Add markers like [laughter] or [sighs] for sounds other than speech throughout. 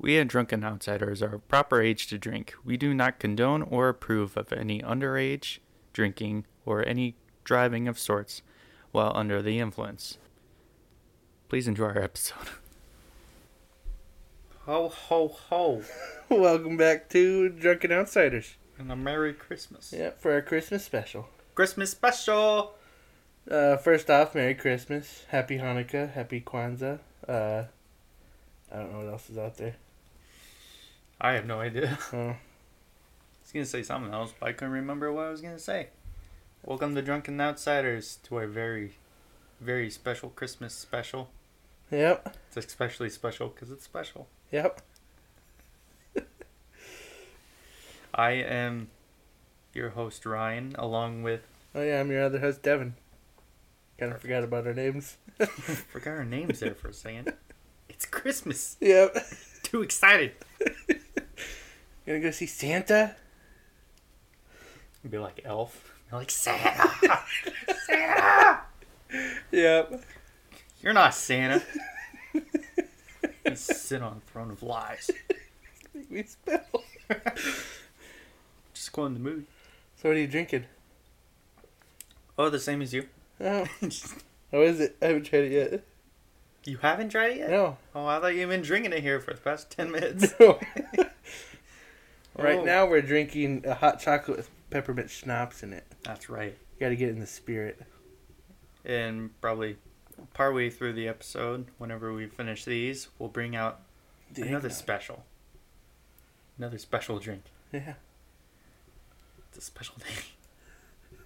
We at Drunken Outsiders are of proper age to drink. We do not condone or approve of any underage drinking or any driving of sorts while under the influence. Please enjoy our episode. [laughs] Ho, ho, ho. [laughs] Welcome back to Drunken Outsiders. And a Merry Christmas. Yeah, for our Christmas special. Christmas special! Uh, first off, Merry Christmas, Happy Hanukkah, Happy Kwanzaa. Uh, I don't know what else is out there. I have no idea. Oh, [laughs] I was gonna say something else, but I couldn't remember what I was gonna say. Welcome to Drunken Outsiders to our very, very special Christmas special. yep, It's especially special because it's special. yep. [laughs] I am your host Ryan, along with Oh yeah, I'm your other host, Devin. Kind of forgot about our names. [laughs] forgot our names there for a second. It's Christmas. Yep. Too excited. Gonna go see Santa? Be like Elf. Be like Santa. [laughs] Santa. Yep. You're not Santa. you sit on a throne of lies. Me spell. Just going in the mood. So what are you drinking? Oh, the same as you. Oh, [laughs] how oh, is it? I haven't tried it yet. you haven't tried it yet? No. Oh, I thought you've been drinking it here for the past 10 minutes. No. [laughs] right Oh. now we're drinking a hot chocolate with peppermint schnapps in it. That's right. You gotta get in the spirit. And probably partway through the episode, whenever we finish these, we'll bring out The another eggnog. special. Another special drink. Yeah. It's a special [laughs] day.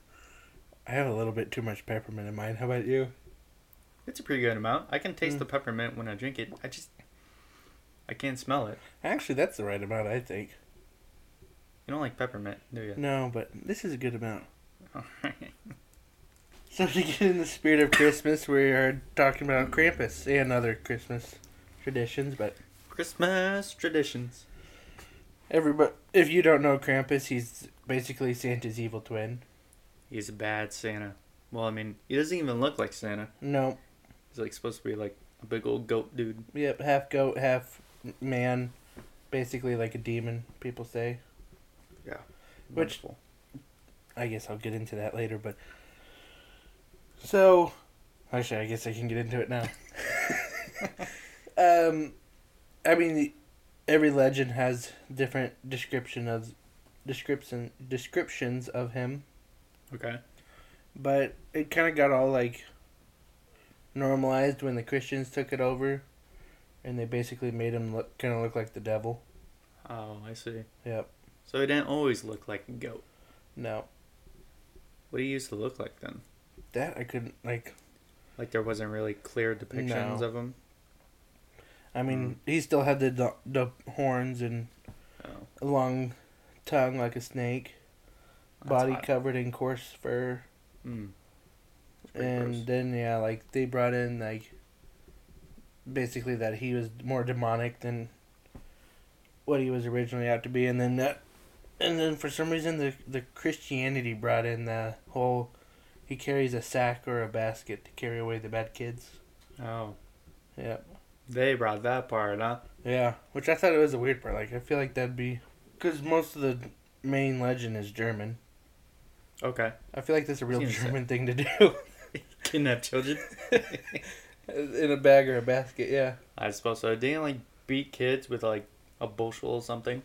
I have a little bit too much peppermint in mine. How about you? It's a pretty good amount. I can taste Mm. the peppermint when I drink it. I just I can't smell it. Actually, that's the right amount, I think. You don't like peppermint, do you? No, but this is a good amount. Alright. So to get in the spirit of Christmas, we are talking about Krampus and other Christmas traditions. But Christmas traditions. everybody, if you don't know Krampus, he's basically Santa's evil twin. He's a bad Santa. Well, I mean, he doesn't even look like Santa. No, He's like supposed to be like a big old goat dude. yep, half goat, half man, basically like a demon. People say. Which- Wonderful. I guess I'll get into that later, but [laughs] so actually, I guess I can get into it now. [laughs] um, I mean, every legend has different description of description descriptions of him, Okay. but it kind of got all like normalized when the Christians took it over, and they basically made him look kind of look like the devil. Oh, I see. Yep. So he didn't always look like a goat. No, What he used to look like then? that I couldn't like. Like there wasn't really clear depictions No. of him. I mean, he still had the the, the horns and Oh, a long tongue like a snake, that's body odd. covered in coarse fur, Mm. And gross. then yeah, like they brought in like basically that he was more demonic than what he was originally out to be, and then that, and then for some reason the the Christianity brought in the whole he carries a sack or a basket to carry away the bad kids. Oh, Yeah, they brought that part, huh? yeah, which I thought it was a weird part. Like I feel like that'd be because most of the main legend is German. Okay. I feel like that's a real. German thing to do. [laughs] Kidnap children. [laughs] In a bag or a basket, yeah. I suppose so. Didn't like beat kids with like a bushel or something.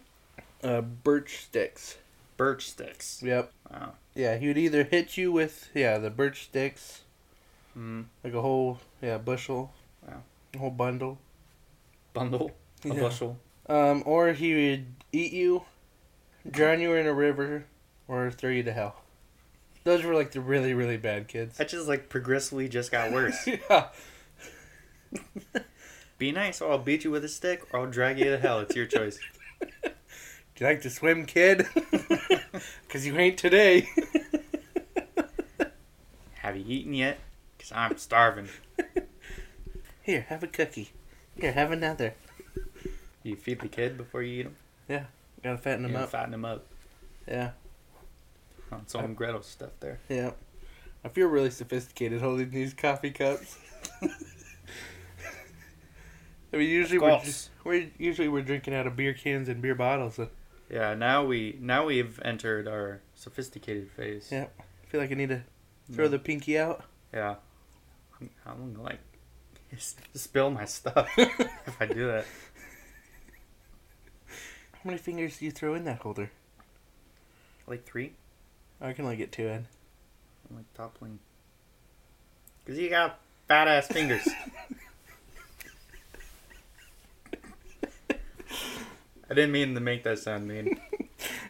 Uh, birch sticks. Birch sticks. Yep. Wow. Yeah, he would either hit you with yeah the birch sticks, Mm. like a whole yeah bushel, Wow. a whole bundle, Bundle. A Yeah. bushel. um, or he would eat you, drown you in a river, or throw you to hell. Those were like the really really bad kids. That just like progressively just got worse. [laughs] yeah. [laughs] Be nice, or I'll beat you with a stick, or I'll drag you to hell. It's your choice. [laughs] Do you like to swim, kid? [laughs] [laughs] Cause you ain't today. [laughs] Have you eaten yet? Cause I'm starving. Here, have a cookie. Here, have another. You feed the kid before you eat him. Yeah. Gotta fatten know, up. fatten him up. Yeah, On some Gretel stuff there. yeah. I feel really sophisticated holding these coffee cups. I mean, usually we're, we're usually we're drinking out of beer cans and beer bottles. Yeah, now we now we've entered our sophisticated phase. Yeah. I feel like I need to throw Yeah. the pinky out. Yeah. I'm, I'm gonna like spill my stuff [laughs] if I do that. How many fingers do you throw in that holder? Like three? I can only get two in. I'm like toppling. Cause you got fat ass fingers. [laughs] I didn't mean to make that sound mean. [laughs]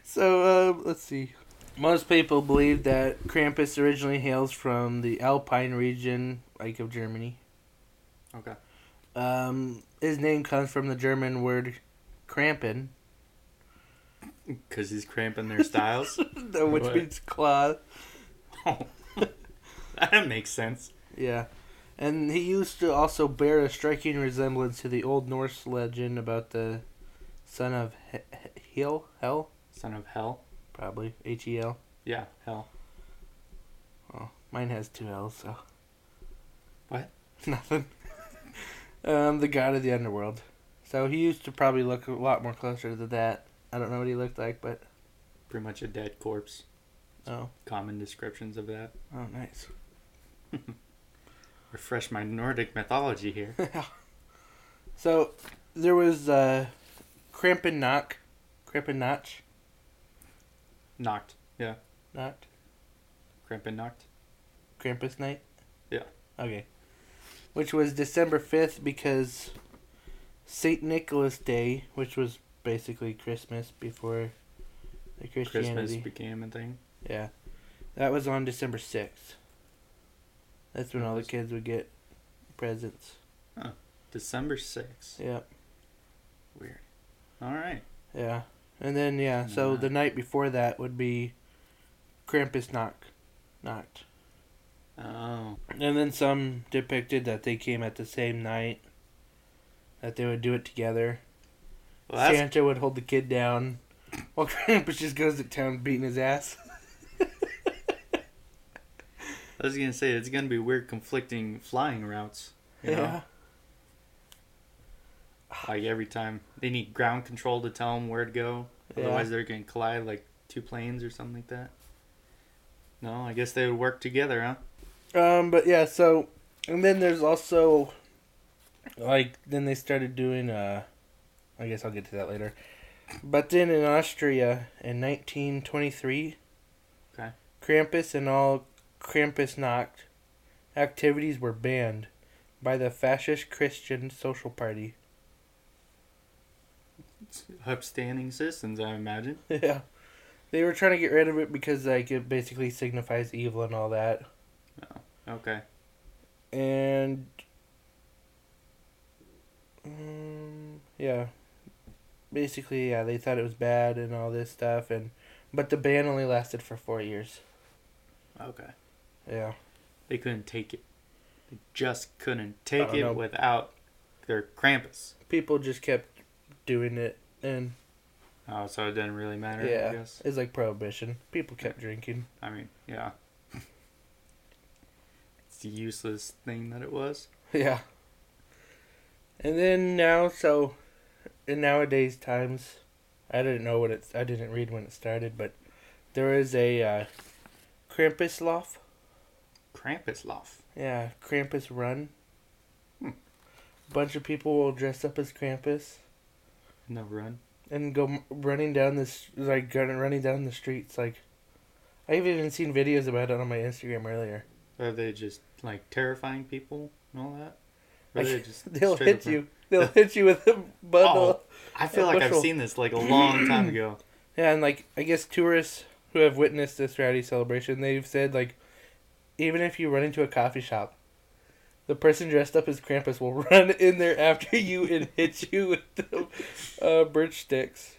So uh, let's see. Most people believe that Krampus originally hails from the Alpine region, like of Germany. Okay. Um, his name comes from the German word "krampen," [laughs] Cause he's cramping their styles. [laughs] which What? means claw. oh. that makes sense. Yeah, and he used to also bear a striking resemblance to the Old Norse legend about the son of He- He- Hel. Hel, Son of hell. probably H E L. Yeah, hell. Oh, mine has two L's, so. What? [laughs] Nothing. um, the god of the underworld. So he used to probably look a lot more closer to that. I don't know what he looked like, but Pretty much a dead corpse. oh, Common descriptions of that. oh, nice. [laughs] Refresh my Nordic mythology here. [laughs] so there was uh, Krampenach, notch. Knocked. Yeah. not Cramping knocked. Krampus night. Yeah. Okay. Which was December fifth because Saint Nicholas Day, which was basically Christmas before the Christianity. Christmas became a thing. Yeah. That was on December 6th. That's when all the kids would get presents. December 6th. Yep. Weird. Alright. Yeah. And then, yeah, so Yeah. the night before that would be Krampus knock. Knocked. Oh. And then some depicted that they came at the same night. That they would do it together. Well, Santa would hold the kid down while [laughs] Krampus just goes to town beating his ass. [laughs] I was gonna say it's gonna be weird conflicting flying routes. You know? Like every time they need ground control to tell them where to go. Yeah. Otherwise, they're gonna collide like two planes or something like that. No, I guess they would work together, huh? Um, but yeah, so and then there's also like then they started doing uh I guess I'll get to that later. But then in Austria in 1923, Okay. Krampus and all Krampusnacht activities were banned by the fascist Christian Social Party. Upstanding citizens, I imagine. [laughs] yeah. They were trying to get rid of it because like it basically signifies evil and all that. Okay. and um, yeah basically yeah they thought it was bad and all this stuff and but the ban only lasted for four years Okay. yeah They couldn't take it. They just couldn't take it know. without their Krampus. people just kept doing it and Oh, so it didn't really matter, I yeah guess. it's like prohibition people kept drinking I mean, yeah. [laughs] it's the useless thing that it was. [laughs] yeah and then now so in nowadays times i didn't know what it i didn't read when it started but there is a uh, Krampuslauf Krampuslauf. Yeah, Krampus Run. Hmm. Bunch of people will dress up as Krampus No run. and go running down this like running down the streets. Like, I've even seen videos about it on my Instagram earlier. Are they just like terrifying people and all that? Or Like, they just [laughs] They'll hit up run? you. They'll [laughs] hit you with a bundle. Oh, I feel a like I've seen this like a long time [clears throat] ago. Yeah, and like I guess tourists who have witnessed this rowdy celebration, they've said like, even if you run into a coffee shop, the person dressed up as Krampus will [laughs] run in there after you and hit you with the uh, birch sticks.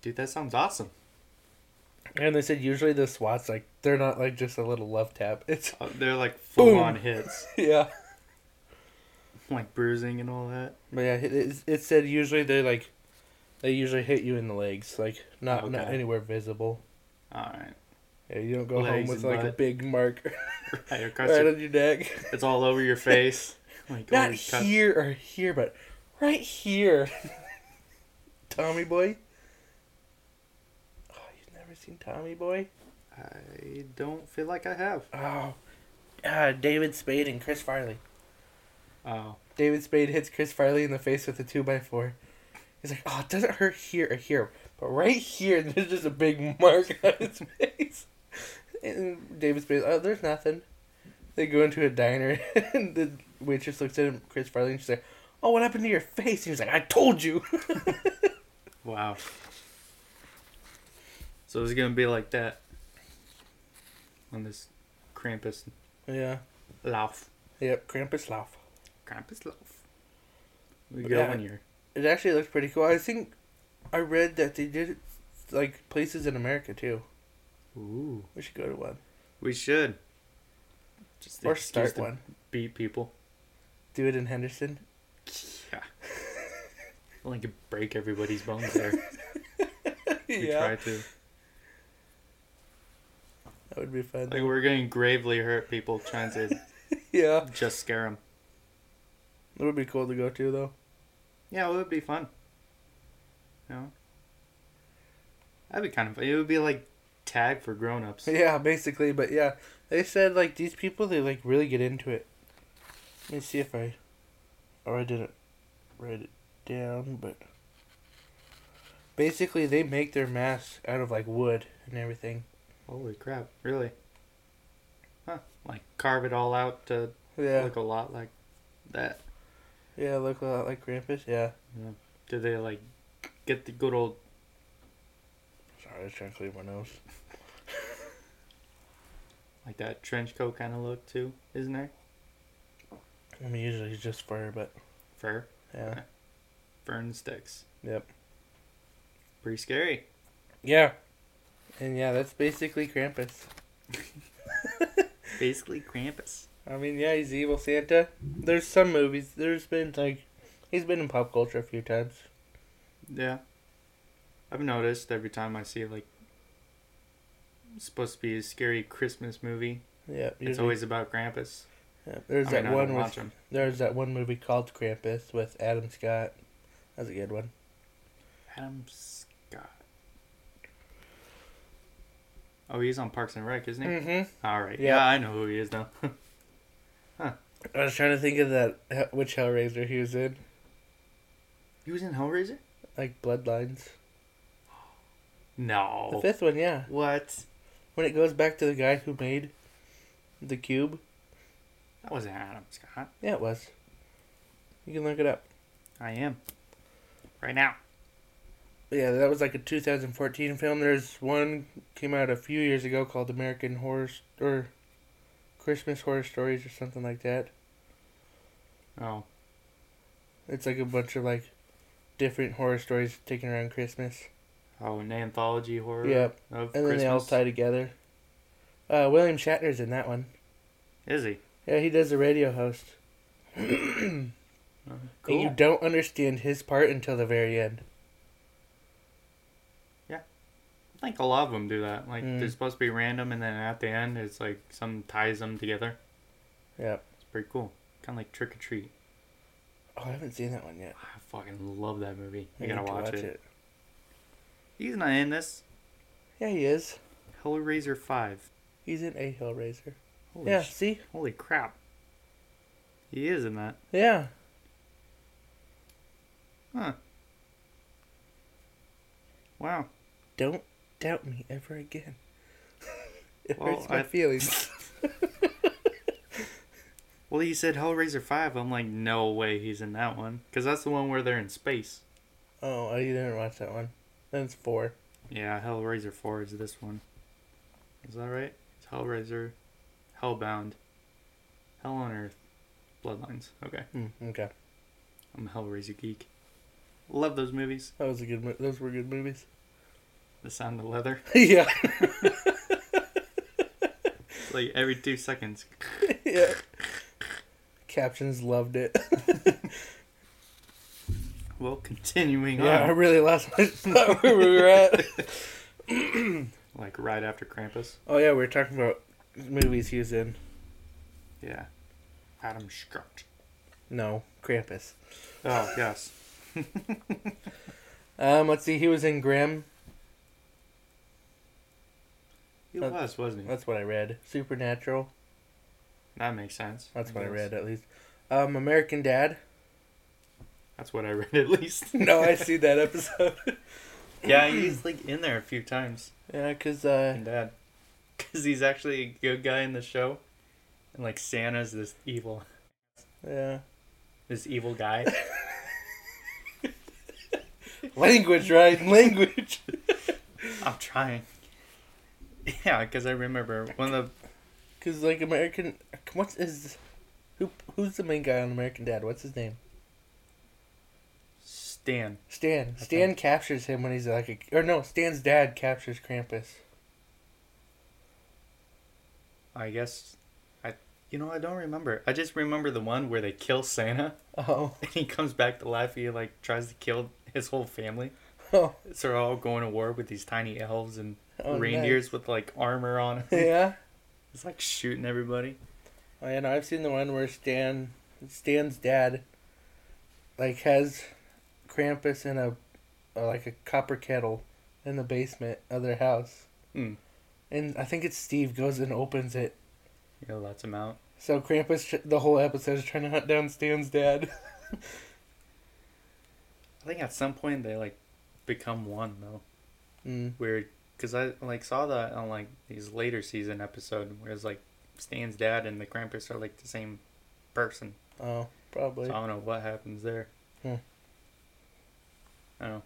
Dude, that sounds awesome. And they said usually the SWATs like they're not like just a little love tap. [laughs] It's Uh, they're like full Boom. on hits, [laughs] yeah. like bruising and all that. But yeah, it, it, it said usually they like they usually hit you in the legs, like not not anywhere visible. All right, Yeah, you don't go home with like a big mark [laughs] [laughs] right right your, on your neck. [laughs] it's all over your face. Like Not here or here, but right here. Tommy Boy. Oh, you've never seen Tommy Boy? I don't feel like I have. Oh, uh, David Spade and Chris Farley. Oh. David Spade hits Chris Farley in the face with a two by four. He's like, "Oh, it doesn't hurt here or here, but right here, there's just a big mark on his face." And David Spade, "Oh, uh, there's nothing." They go into a diner, [laughs] and the waitress looks at him, Chris Farley, and she's like, "Oh, what happened to your face?" And he's like, "I told you." [laughs] Wow. So it's gonna be like that on this Krampus yeah. lauf. Yep. Krampus laugh. Krampus lauf. We But go yeah. one year. It actually looks pretty cool. I think I read that they did like places in America too. Ooh. We should go to one We should. Just or start to one. Beat people. Do it in Henderson. Yeah. Well, I could break everybody's bones there. [laughs] We try to. that would be fun. Like we're going to gravely hurt people trying to [laughs] yeah, just scare them. It would be cool to go to though. Yeah, it would be fun. You know? That'd be kind of fun. It would be like tag for grown-ups. Yeah, basically, but yeah, they said like these people they like really get into it. Let me see if I, or I didn't write it down, but basically they make their masks out of like wood and everything. Holy crap! Really? Huh? Like carve it all out to Yeah, look a lot like that. yeah, look a lot like Krampus. Yeah. yeah. Do they like get the good old I was trying to clear my nose. [laughs] like that trench coat kind of look too? Isn't there? I mean, usually it's just fur, but Fur, yeah, fern sticks. yep, Pretty scary. yeah, and yeah, that's basically Krampus. [laughs] Basically, Krampus. I mean, yeah, he's evil Santa. There's some movies. There's been like, he's been in pop culture a few times. Yeah. I've noticed every time I see like supposed to be a scary Christmas movie, Yeah, it's always about Krampus. Yeah, there's I that mean, one with there's that one movie called Krampus with Adam Scott. That's a good one. Adam Scott. Oh, he's on Parks and Rec, isn't he? Mm-hmm. All right. Yeah. Yeah. I know who he is now. [laughs] I was trying to think of that Hell- which Hellraiser he was in, he was in Hellraiser? like Bloodlines. No. The fifth one, yeah, What? when it goes back to the guy who made the cube. That wasn't Adam Scott. Yeah, it was. You can look it up. I am. Right now. Yeah, that was like a 2014 film. There's one came out a few years ago called American Horror or Christmas Horror Stories or something like that. Oh. It's like a bunch of like different horror stories taken around Christmas. Oh, an anthology horror Yep. of And then they all tie together. Uh, William Shatner's in that one. Is he? Yeah, he does the radio host. Oh, [clears throat] And cool. you don't understand his part until the very end. Yeah, I think a lot of them do that. Like, Mm. they're supposed to be random, and then at the end, it's like some ties them together. Yeah. It's pretty cool. Kind of like Trick or Treat. Oh, I haven't seen that one yet. I fucking love that movie. I You gotta to watch, it. it. He's not in this. Yeah, he is. Hellraiser 5. He's in A Hellraiser. Holy, yeah, sh- see? holy crap. He is in that. Yeah. Huh. Wow. Don't doubt me ever again. [laughs] it Well, hurts my I- feelings. [laughs] [laughs] Well, he said Hellraiser 5. I'm like, no way he's in that one. Because that's the one where they're in space. oh, I didn't watch that one. That's four. Yeah, Hellraiser 4 is this one. Is that right? It's Hellraiser, Hellbound, Hell on Earth, Bloodlines. Okay. Hmm, okay. I'm a Hellraiser geek. Love those movies. That was a good. Mo- those were good movies. The sound of leather. [laughs] yeah. [laughs] like every two seconds. [laughs] yeah. Captions loved it. Well, continuing yeah, I really lost my spot where we were at. [coughs] Like right after Krampus. Oh yeah, we were talking about movies he was in. Yeah. Adam Scott. No, Krampus. Oh yes. [laughs] Um, let's see. He was in Grimm. He was, wasn't he? That's what I read. Supernatural. That makes sense. That's what I read at least. Um, American Dad. That's what I read at least. [laughs] no, I see that episode. [laughs] yeah, he's like in there a few times. yeah, cause uh, And dad, because he's actually a good guy in the show, and like Santa's this evil, yeah, this evil guy. [laughs] language, right? Language. I'm trying. Yeah, because I remember one of the Cause like American, what's is, who who's the main guy on American Dad? What's his name? Stan. Stan. Stan think. captures him when he's like a, or no, Stan's dad captures Krampus. I guess I you know I don't remember. I just remember the one where they kill Santa Oh, [laughs] and he comes back to life. He like tries to kill his whole family. oh, So they're all going to war with these tiny elves and oh reindeers with like armor on. nice. yeah. [laughs] It's like shooting everybody. Oh yeah, no, I've seen the one where Stan, Stan's dad, like has Krampus in a, uh, like a copper kettle, in the basement of their house, Hmm. and I think it's Steve goes and opens it. You know, lets him out. So Krampus, the whole episode is trying to hunt down Stan's dad. [laughs] I think at some point they like become one though. mm. Weird, because I like saw that on like these later season episode where it's like Stan's dad and the Krampus are like the same person. Oh, probably. So I don't know what happens there. Hmm. I don't know.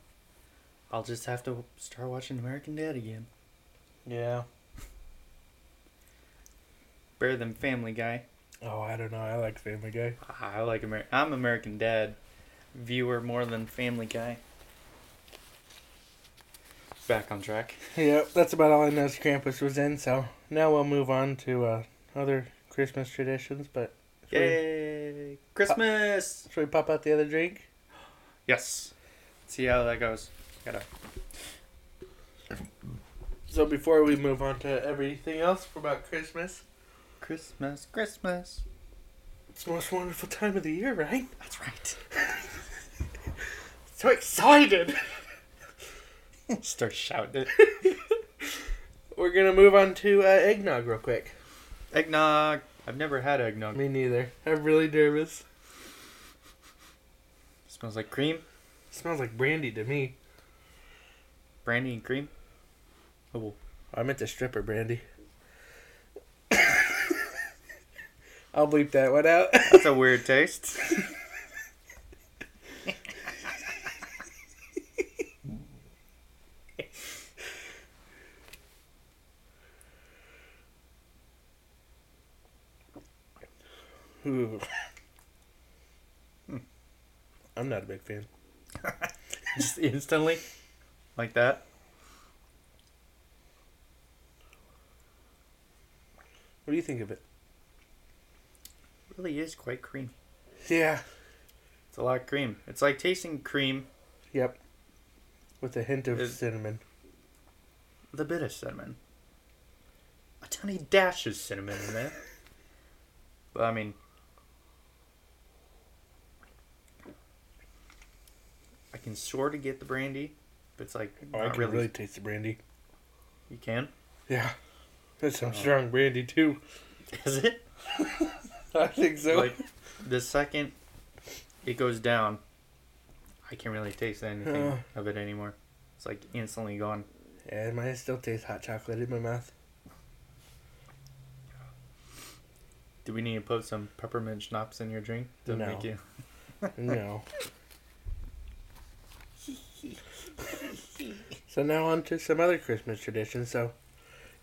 I'll just have to start watching American Dad again. Yeah. Better than Family Guy. Oh, I don't know. I like Family Guy. I like Amer. I'm American Dad viewer more than Family Guy. Back on track. [laughs] Yep, that's about all I know. Krampus was in. So now we'll move on to uh, other Christmas traditions. But should we, Yay! Christmas. should we pop out the other drink? Yes. See how that goes. Gotta. So before we move on to everything else for about Christmas, Christmas, Christmas. it's the most wonderful time of the year, right? That's right. [laughs] So excited! [laughs] Start shouting. [laughs] We're gonna move on to uh, eggnog real quick. Eggnog. I've never had eggnog. Me neither. I'm really nervous. smells like cream, smells like brandy to me. brandy and cream. Oh, I meant the stripper brandy. [laughs] I'll bleep that one out. that's a weird taste. Hmm. I'm not a big fan. [laughs] Just instantly, like that. What do you think of it? really is quite creamy. Yeah. It's a lot of cream. It's like tasting cream Yep. With a hint of It- cinnamon. The bit of cinnamon. A tiny dash of cinnamon in there. [laughs] But I mean, can sort of get the brandy, but it's like Oh, I can really. really taste the brandy. You can? Yeah. That's some Oh. strong brandy too. [laughs] Is it? [laughs] I think so. Like the second it goes down, I can't really taste anything Uh. of it anymore. It's like instantly gone. yeah, mine still tastes hot chocolate in my mouth. Do we need to put some peppermint schnapps in your drink to No. make you? No. [laughs] [laughs] so now on to some other Christmas traditions. So,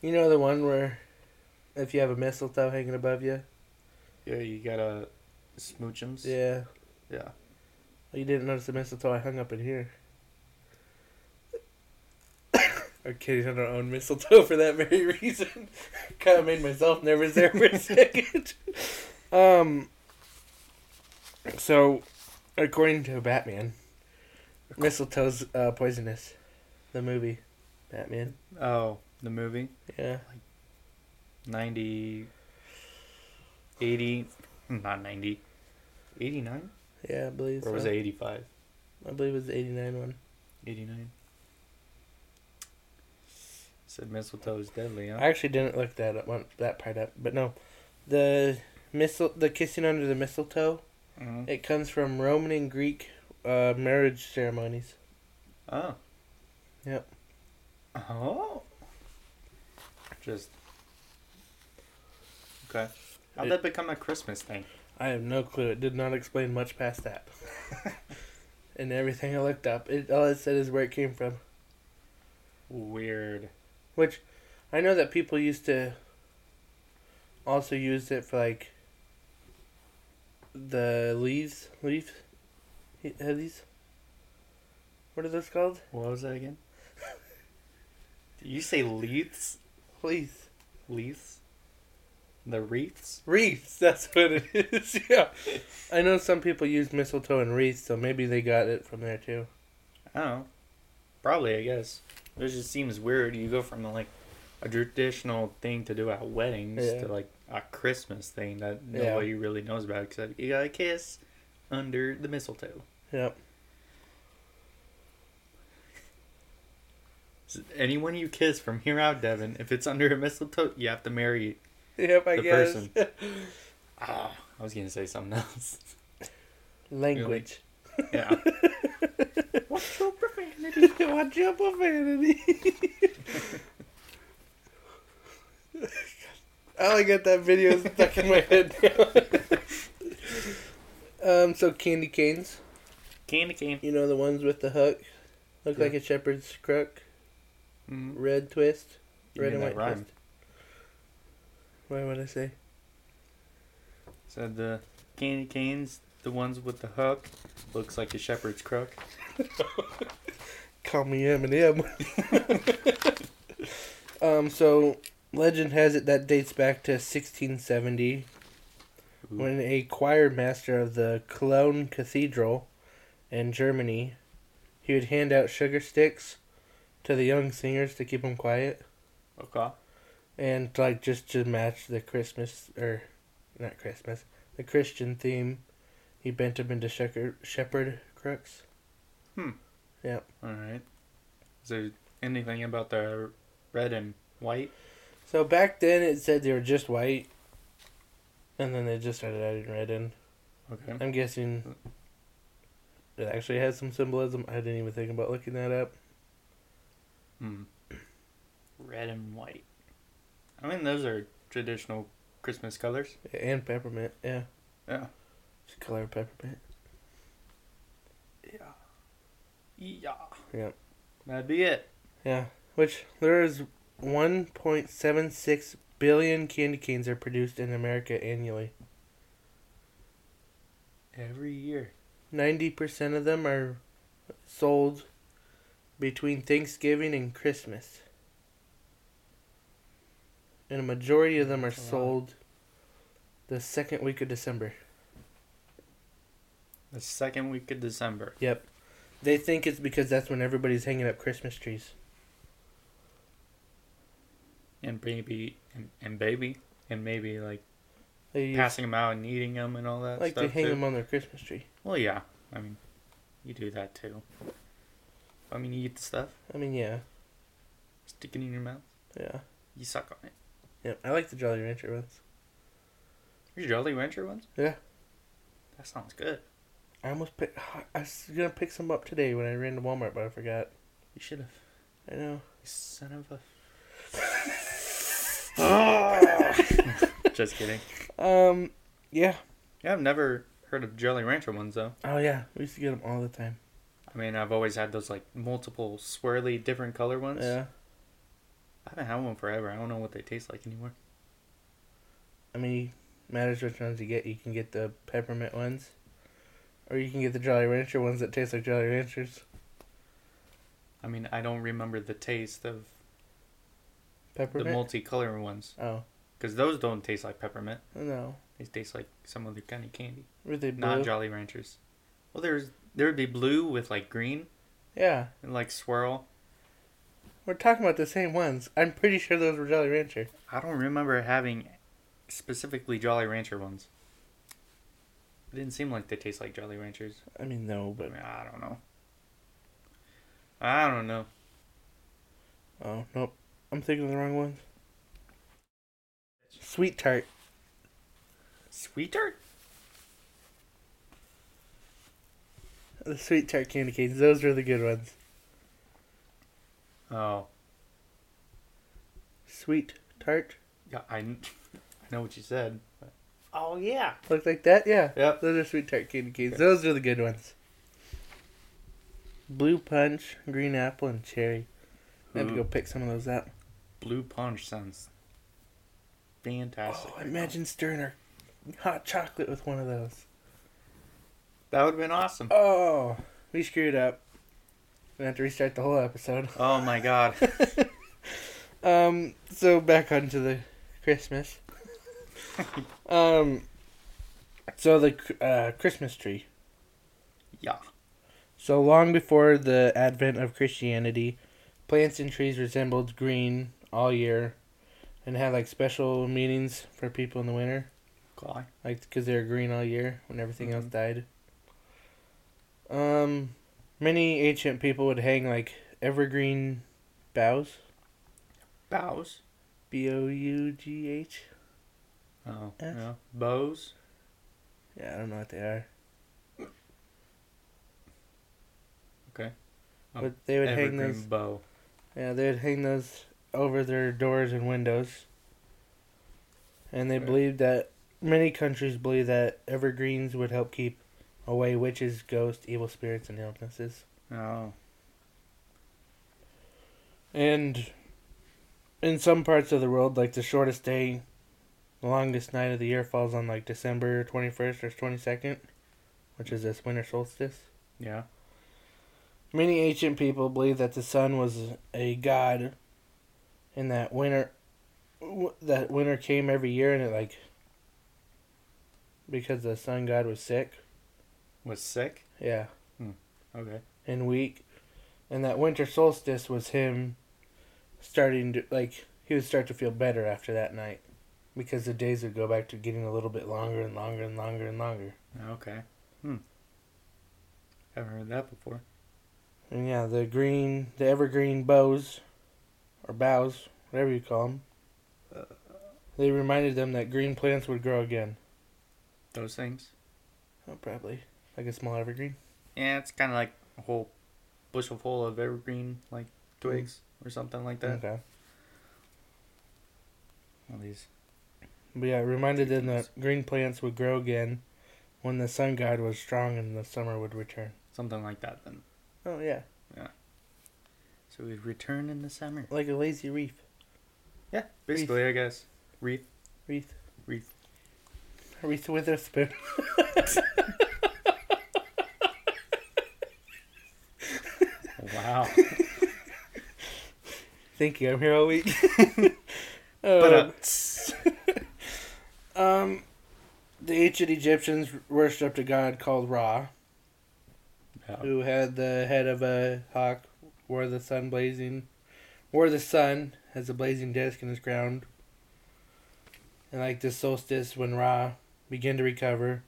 you know the one where if you have a mistletoe hanging above you? Yeah, you gotta smoochums. Yeah. Yeah. Oh, you didn't notice the mistletoe I hung up in here. [coughs] Our kids don't own mistletoe for that very [laughs] reason. kind of made myself nervous there for a [laughs] second. Um. So, according to Batman, mistletoe's uh, poisonous. The movie, Batman. Oh, the movie. Yeah. 90, 80, not 90, 89? Yeah, I believe Or was it 85? I believe it was the 89 one. 89. Said mistletoe is deadly, huh? I actually didn't look that up, one, that part up, but no, the mistle, the kissing under the mistletoe, Mhm. it comes from Roman and Greek uh, marriage ceremonies. Oh. Yep. Oh. Just. Okay. How'd It- that become a Christmas thing? I have no clue. It did not explain much past that. [laughs] and everything I looked up, it all it said is where it came from. Weird. Which, I know that people used to. Also used it for like. The leaves, leaf, have uh, these. What are those called? What was that again? Did you say leaves? Please. Leaves? The wreaths? Wreaths, that's what it is. [laughs] yeah. I know some people use mistletoe and wreaths, so maybe they got it from there too. I don't. Probably, I guess. It just seems weird. You go from like a traditional thing to do at weddings Yeah. to like a Christmas thing that Yeah. nobody really knows about except you gotta kiss under the mistletoe. Yep. Anyone you kiss from here out, Devin, if it's under a mistletoe, you have to marry. Yep, I The guess. person. [laughs] Ah, I was gonna say something else. Language. Yeah. What's your profanity? Watch your profanity. [laughs] I only got that video stuck in my head [laughs] um, so candy canes, Candy cane. you know the ones with the hook, look Yeah. like a shepherd's crook, Mm-hmm. red twist, You red and white rhyme. twist. What would I say? Said the candy canes, the ones with the hook, looks like a shepherd's crook. Call me Eminem. [laughs] um, so legend has it that dates back to 1670 Ooh. when a choir master of the Cologne Cathedral in Germany, he would hand out sugar sticks to the young singers to keep them quiet Okay. and like just to match the Christmas or not Christmas, the Christian theme. He bent them into shepherd, shepherd crooks. Hmm. Yep. All right. Is there anything about the red and white? So back then it said they were just white, and then they just started adding red in. Okay. I'm guessing it actually has some symbolism. I didn't even think about looking that up. Hmm. Red and white. I mean, those are traditional Christmas colors. And peppermint, yeah. Yeah. Just color of peppermint. Yeah. Yeah. Yeah. That'd be it. Yeah. Which there is 1.76 billion candy canes are produced in America annually. Every year. 90% of them are sold between Thanksgiving and Christmas. And a majority of them are That's a lot. sold the second week of December. The second week of December. Yep. They think it's because that's when everybody's hanging up Christmas trees. And baby, and, and baby, and maybe like They use, passing them out and eating them and all that stuff. like they hang too. them on their Christmas tree. Well, yeah. I mean, you do that too. I mean, you eat the stuff, I mean, yeah, stick it in your mouth, yeah, you suck on it. yeah. I like the Jolly Rancher ones. Your Jolly Rancher ones? Yeah. That sounds good. I almost pick. [sighs] I was gonna pick some up today when I ran to Walmart, but I forgot. You should have. I know. You son of a. [laughs] [laughs] Ah! Just kidding. Um. Yeah. Yeah, I've never heard of Jolly Rancher ones though. Oh yeah. We used to get them all the time. I mean, I've always had those like multiple swirly different color ones. Yeah. I haven't had one forever. I don't know what they taste like anymore. I mean, matters which ones you get. You can get the peppermint ones, or you can get the Jolly Rancher ones that taste like Jolly Ranchers. I mean, I don't remember the taste of Peppermint. the multicolor ones oh because those don't taste like peppermint. no. They taste like some other kind of candy. Were they blue? Not Jolly Ranchers. Well, there's there would be blue with like green Yeah. and like swirl. We're talking about the same ones. I'm pretty sure those were Jolly Rancher. I don't remember having specifically Jolly Rancher ones. It didn't seem like they taste like Jolly Ranchers. I mean, no, I but mean, I don't know. I don't know. oh nope, I'm thinking of the wrong ones. Sweet tart. Sweet tart? The sweet tart candy canes. Those were the good ones. Oh, Sweet tart. yeah. I, [laughs] I know what you said. But... Oh yeah. Look like that? Yeah. Yep. Those are sweet tart candy canes. Okay. Those are the good ones. Blue punch, green apple, and cherry. I have to go pick some of those out. Blue punch sounds fantastic. Oh, imagine stirring our hot chocolate with one of those. That would have been awesome. Oh, we screwed up. We have to restart the whole episode. Oh my god. [laughs] Um, so back onto the Christmas. [laughs] um, so the uh, Christmas tree. yeah. So long before the advent of Christianity, plants and trees resembled green all year, and had like special meetings for people in the winter, Why? like because they were green all year when everything else Mhm. died. Um, many ancient people would hang like evergreen boughs, Bows. B O U G H. Oh. F? Yeah. Bows. Yeah, I don't know what they are, Okay. Oh, but they would hang those. bow. Yeah, they would hang those over their doors and windows. And they believed that many countries believe that evergreens would help keep away witches, ghosts, evil spirits, and illnesses. Oh. And in some parts of the world, like the shortest day, the longest night of the year falls on like December 21st or 22nd, which is this winter solstice. Yeah. Many ancient people believed that the sun was a god, and that winter, w- that winter came every year, and it like because the sun god was sick, Was sick. yeah, Okay. and weak, and that winter solstice was him starting to like he would start to feel better after that night, because the days would go back to getting a little bit longer and longer and longer and longer. Okay. Hmm. Haven't heard that before. And yeah, the green, the evergreen bows, or boughs, whatever you call them. Uh, they reminded them that green plants would grow again. Those things. Oh, probably like a small evergreen. Yeah, it's kind of like a whole bushel full of evergreen like twigs or something like that. Okay. All these. But yeah, it reminded them that green plants would grow again when the sun god was strong and the summer would return. Something like that then. Oh yeah. yeah, So we return in the summer. like a lazy reef. Yeah, basically, I guess. Wreath. Wreath. Wreath. Reese Witherspoon. Wow. Thank you. I'm here all week. [laughs] but Um, uh, [laughs] um, the ancient Egyptians worshipped a god called Ra, yeah. who had the head of a hawk, wore the sun blazing, wore the sun as a blazing disc in his crown. And like the solstice, when Ra began to recover,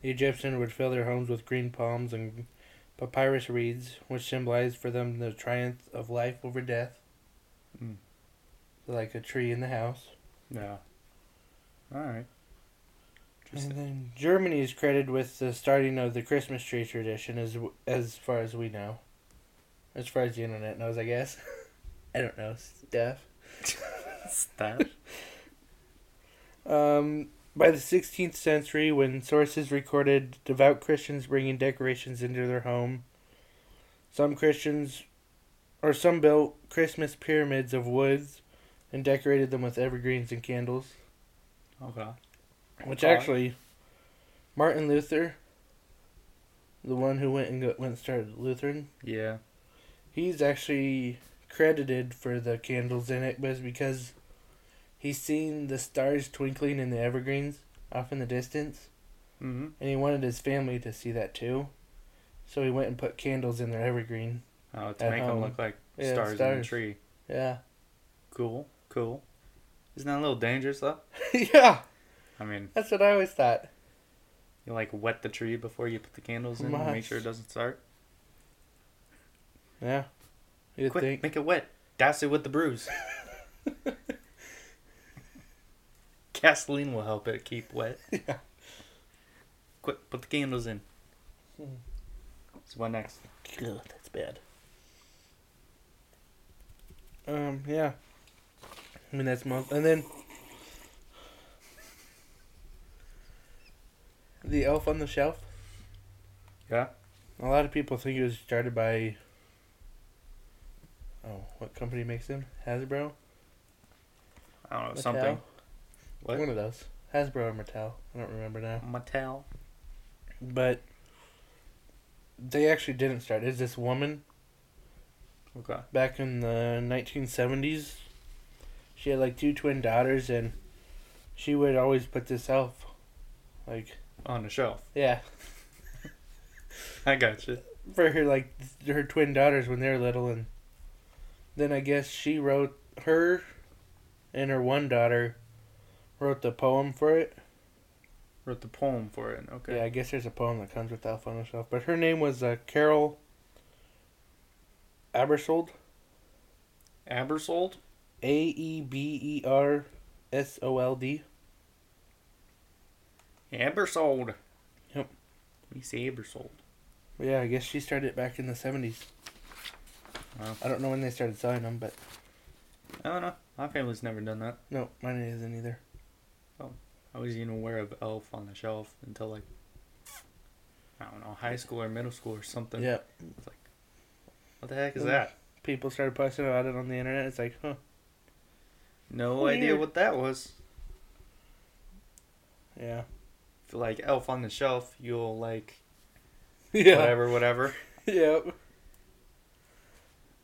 the Egyptians would fill their homes with green palms and papyrus reeds, which symbolized for them the triumph of life over death. Mm. Like a tree in the house. yeah. All right. And then Germany is credited with the starting of the Christmas tree tradition, as as far as we know, as far as the internet knows, I guess. [laughs] I don't know stuff. [laughs] Stuff. Um, by the 16th century, when sources recorded devout Christians bringing decorations into their home, some Christians, or some built Christmas pyramids of woods, and decorated them with evergreens and candles. Okay. Which Okay. actually, Martin Luther, the one who went and got, went and started Lutheran, Yeah. He's actually credited for the candles in it, it's because he's seen the stars twinkling in the evergreens off in the distance, Mm-hmm. and he wanted his family to see that too. So he went and put candles in their evergreen. Oh, to make them look like Yeah, stars, in the tree. Yeah. Cool. Cool. Isn't that a little dangerous though? [laughs] yeah, I mean, that's what I always thought. You like wet the tree before you put the candles in and make sure it doesn't start. Yeah. You'd Quick, think. make it wet. Douse it with the brews. [laughs] Gasoline will help it keep wet. [laughs] Yeah. Quick, put the candles in. Hmm. So what next? Ugh, that's bad. Um, yeah. I mean, that's most. And then. The Elf on the Shelf. Yeah. A lot of people think it was started by. Oh, what company makes them? Hasbro? I don't know, Mattel? something. What? One of those. Hasbro or Mattel. I don't remember now. Mattel. But. They actually didn't start. It's this woman Okay. back in the 1970s. She had like two twin daughters, and she would always put this elf, like, On the shelf. yeah, [laughs] I got you. for her like her twin daughters when they were little, and then I guess she wrote her and her one daughter wrote the poem for it. Wrote the poem for it. Okay. Yeah, I guess there's a poem that comes with Elf on the Shelf, but her name was uh, Carol Aebersold. Aebersold? A E B E R S O L D. Aebersold. Yep. We say Aebersold. Yeah, I guess she started it back in the 70s. Wow. I don't know when they started selling them, but I don't know. My family's never done that. no, mine isn't either. I was even aware of Elf on the Shelf until like I don't know, high school or middle school or something. Yeah, It's like, What the heck is Mm. that? people started posting about it on the internet. It's like, huh? No Weird. idea what that was. Yeah. If you like Elf on the Shelf, you'll like [laughs] Yeah. whatever, whatever. [laughs] Yep.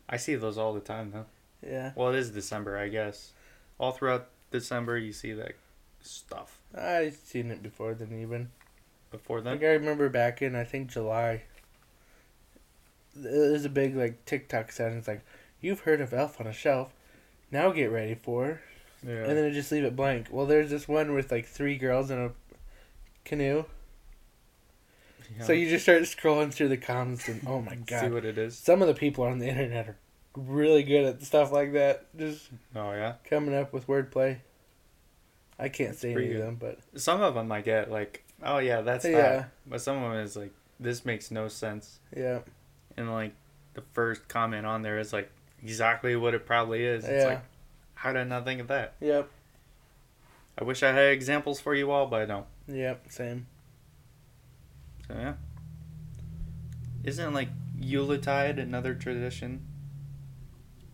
I see those all the time though. Yeah. Well, it is December, I guess. All throughout December, you see that stuff. I've seen it before then even. Before then, Like I remember back in I think July. There's a big like TikTok sound. It's like, you've heard of Elf on a Shelf. Now get ready for. yeah. And then it just leave it blank. Well, there's this one with like three girls in a canoe. Yeah. So you just start scrolling through the comments and oh my [laughs] god, see what it is. Some of the people on the internet are really good at stuff like that. Just Oh yeah. coming up with wordplay. I can't say any pretty of them, but Some of them I get like, oh yeah, that's Yeah. that. But some of them is like, this makes no sense. yeah, And like, the first comment on there is like exactly what it probably is. It's yeah, like, how did I not think of that? yep, I wish I had examples for you all, but I don't. yep, same. So yeah. Isn't like Yuletide another tradition?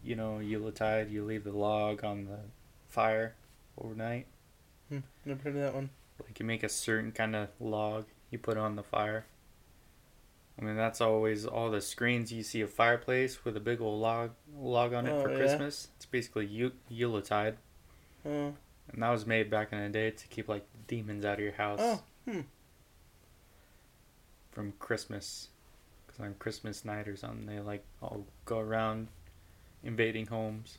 You know, Yuletide, you leave the log on the fire overnight. Hmm, never heard of that one. Like you make a certain kind of log you put on the fire. I mean that's always all the screens you see a fireplace with a big old log log on it Oh, for yeah. Christmas. It's basically Yu- Yuletide, Oh, and that was made back in the day to keep like demons out of your house oh, hmm. From Christmas. Because on Christmas night or something, they like all go around invading homes.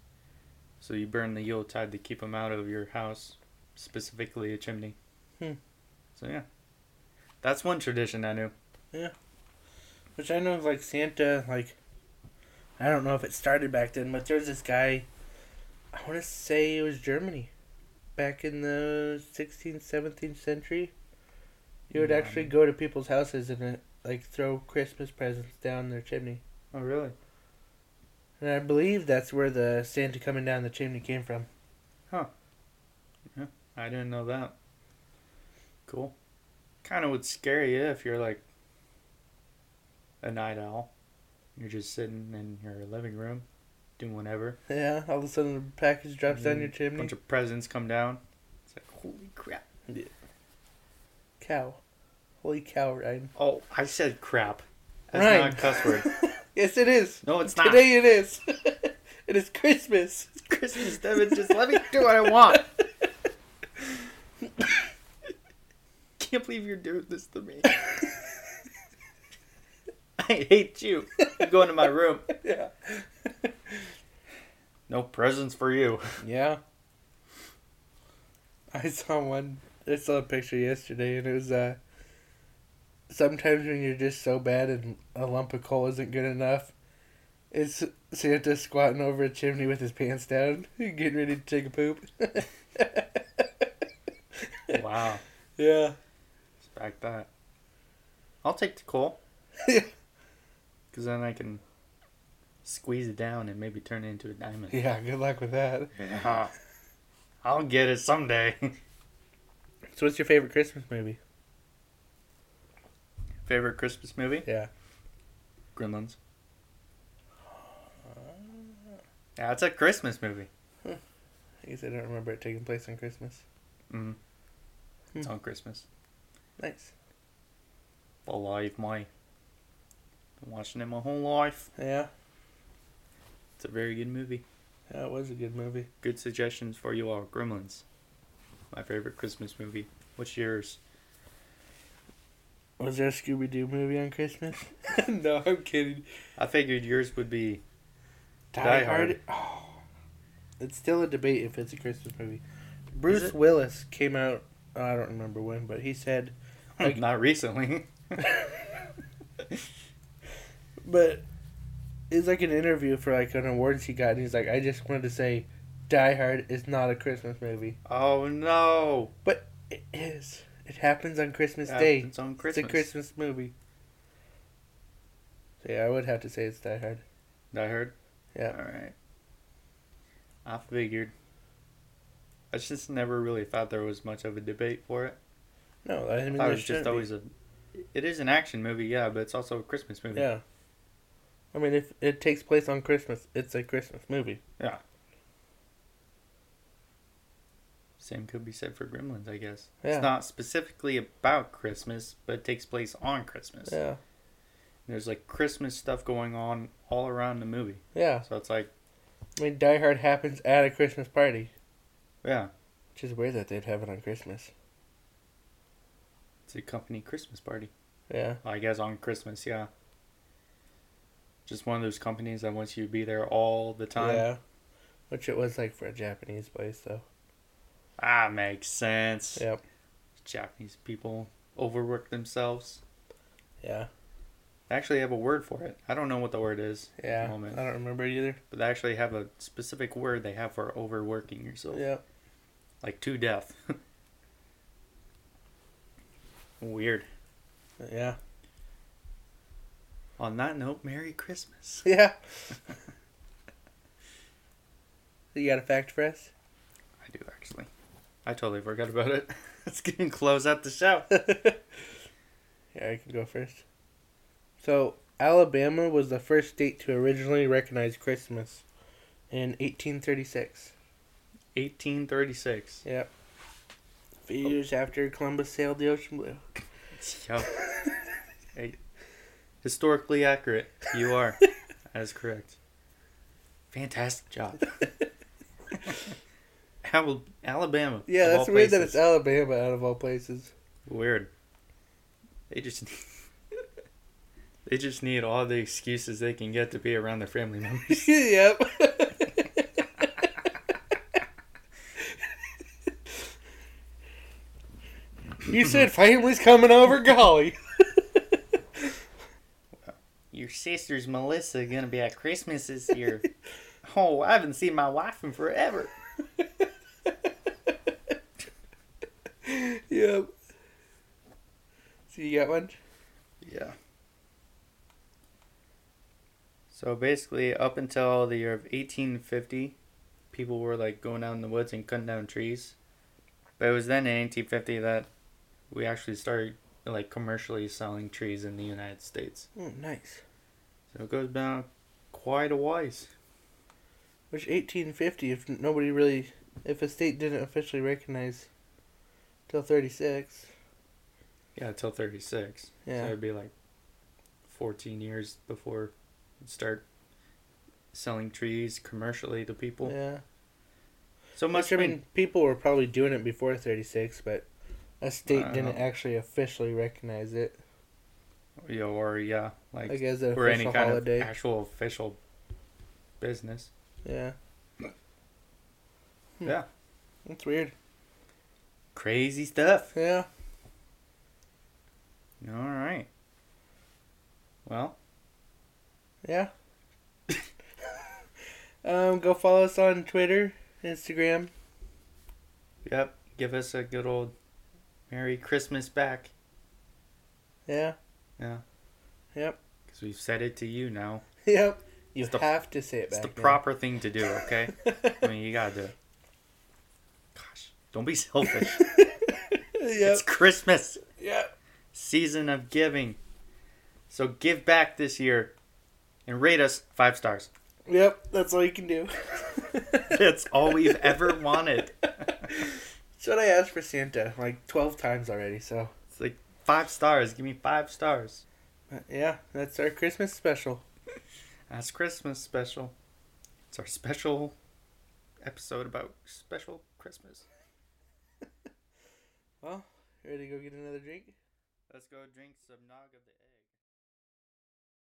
So you burn the Yuletide to keep them out of your house, specifically a chimney. Hmm. So yeah, that's one tradition I knew. Yeah, which I know, like Santa, like I don't know if it started back then, but there's this guy. I want to say it was Germany, back in the 16th, 17th century. He would actually go to people's houses and uh, like throw Christmas presents down their chimney. Oh really? And I believe that's where the Santa coming down the chimney came from. Huh. Yeah, I didn't know that. Cool. Kind of would scare you if you're like a night owl. You're just sitting in your living room, doing whatever. [laughs] Yeah, all of a sudden a package drops down your A chimney. bunch of presents come down. It's like holy crap. Yeah. Cow. Holy cow, Ryan. Oh, I said crap. That's Ryan. not a cuss word. [laughs] Yes, it is. No, it's not. Today it is. [laughs] it is Christmas. It's [laughs] Christmas, Devin. Just let me do what I want. Can't believe you're doing this to me. I hate you. You go into my room. yeah. No presents for you. Yeah. I saw one. I saw a picture yesterday, and it was uh, sometimes when you're just so bad and a lump of coal isn't good enough, it's Santa squatting over a chimney with his pants down, [laughs] getting ready to take a poop. Wow. [laughs] yeah. Respect that. I'll take the coal. [laughs] Yeah. Because then I can squeeze it down and maybe turn it into a diamond. Yeah, good luck with that. Yeah. I'll get it someday. So, what's your favorite Christmas movie? Favorite Christmas movie? Yeah. Gremlins. Yeah, it's a Christmas movie. I guess I don't remember it taking place on Christmas. Mm. It's Hmm. on Christmas. Nice. Alive, my. Been watching it my whole life. Yeah. It's a very good movie. Yeah, it was a good movie. Good suggestions for you all. Gremlins. My favorite Christmas movie. What's yours? Was there a Scooby Doo movie on Christmas? [laughs] no, I'm kidding. I figured yours would be Die, Die Hard. Hard. Oh, [sighs] it's still a debate if it's a Christmas movie. Bruce? Willis came out. I don't remember when, but he said, [laughs] Like- not recently. [laughs] but it's like an interview for like an awards he got, and he's like, I just wanted to say, Die Hard is not a Christmas movie. oh no! But it is. It happens on Christmas Day. It's on It's a Christmas movie. So yeah, I would have to say it's Die Hard. Die Hard. Yeah. All right. I figured. I just never really thought there was much of a debate for it. No, I I mean thought it was just shouldn't be. always a. It is an action movie, yeah, but it's also a Christmas movie. Yeah. I mean, if it takes place on Christmas, it's a Christmas movie. Same could be said for Gremlins, I guess. Yeah. It's not specifically about Christmas, but it takes place on Christmas. Yeah. There's like Christmas stuff going on all around the movie. Yeah. So it's like, I mean, Die Hard happens at a Christmas party, yeah, which is weird that they'd have it on Christmas. it's a company Christmas party. Yeah. I guess on Christmas, yeah. Just one of those companies that wants you to be there all the time. Yeah. Which it was like for a Japanese place, though. Ah, makes sense. Yep. Japanese people overwork themselves. Yeah. They actually have a word for it. I don't know what the word is, Yeah. Moment. I don't remember either. but they actually have a specific word they have for overworking yourself. Yeah. Like to death. [laughs] Weird. Yeah. On that note, Merry Christmas. [laughs] Yeah. [laughs] you got a fact for us? I do actually. I totally forgot about it. Let's get and close out the show. [laughs] Yeah, I can go first. So, Alabama was the first state to originally recognize Christmas in 1836. 1836. Yep. A few years after Columbus sailed the ocean blue. [laughs] Yep. Hey, historically accurate. You are. [laughs] that is correct. Fantastic job. Al- Alabama. Yeah, that's weird that it's Alabama out of all places. Weird. They just [laughs] they just need all the excuses they can get to be around their family members. [laughs] yep. you said family's coming over, golly. [laughs] Your sister's Melissa gonna be at Christmas this year. oh, I haven't seen my wife in forever. Yep. So you got one? Yeah. So basically, up until the year of 1850, people were like going out in the woods and cutting down trees. But it was then in 1850 that we actually started like commercially selling trees in the United States. Oh, nice. So it goes back quite a ways. Which 1850, if nobody really, if a state didn't officially recognize till 36. Yeah, until 36. Yeah. So it'd be like 14 years before you start selling trees commercially to people. Yeah. So much. Which, I mean, people were probably doing it before 36, but a state didn't know. actually officially recognize it. yeah, or yeah, like Like as an or any kind holiday. of actual official business. yeah. Hmm. Yeah. That's weird. Crazy stuff. Yeah. All right. Well, Yeah. [laughs] um, go follow us on Twitter, Instagram. yep. Give us a good old Merry Christmas back. Yeah. Yeah. Yep. Because we've said it to you now. [laughs] Yep. You It's the- have to say it back. It's the now. proper thing to do, okay? [laughs] I mean, you gotta do it. Gosh, don't be selfish. yep. It's Christmas, Yep. Season of giving. So give back this year and rate us five stars. Yep. That's all you can do. [laughs] That's [laughs] all we've ever wanted. [laughs] That's what I asked for Santa like twelve times already. So It's like five stars. Give me five stars. uh, yeah, that's our Christmas special. That's Christmas special. It's our special episode about special Christmas. Well, ready to go get another drink? Let's go drink some nog of the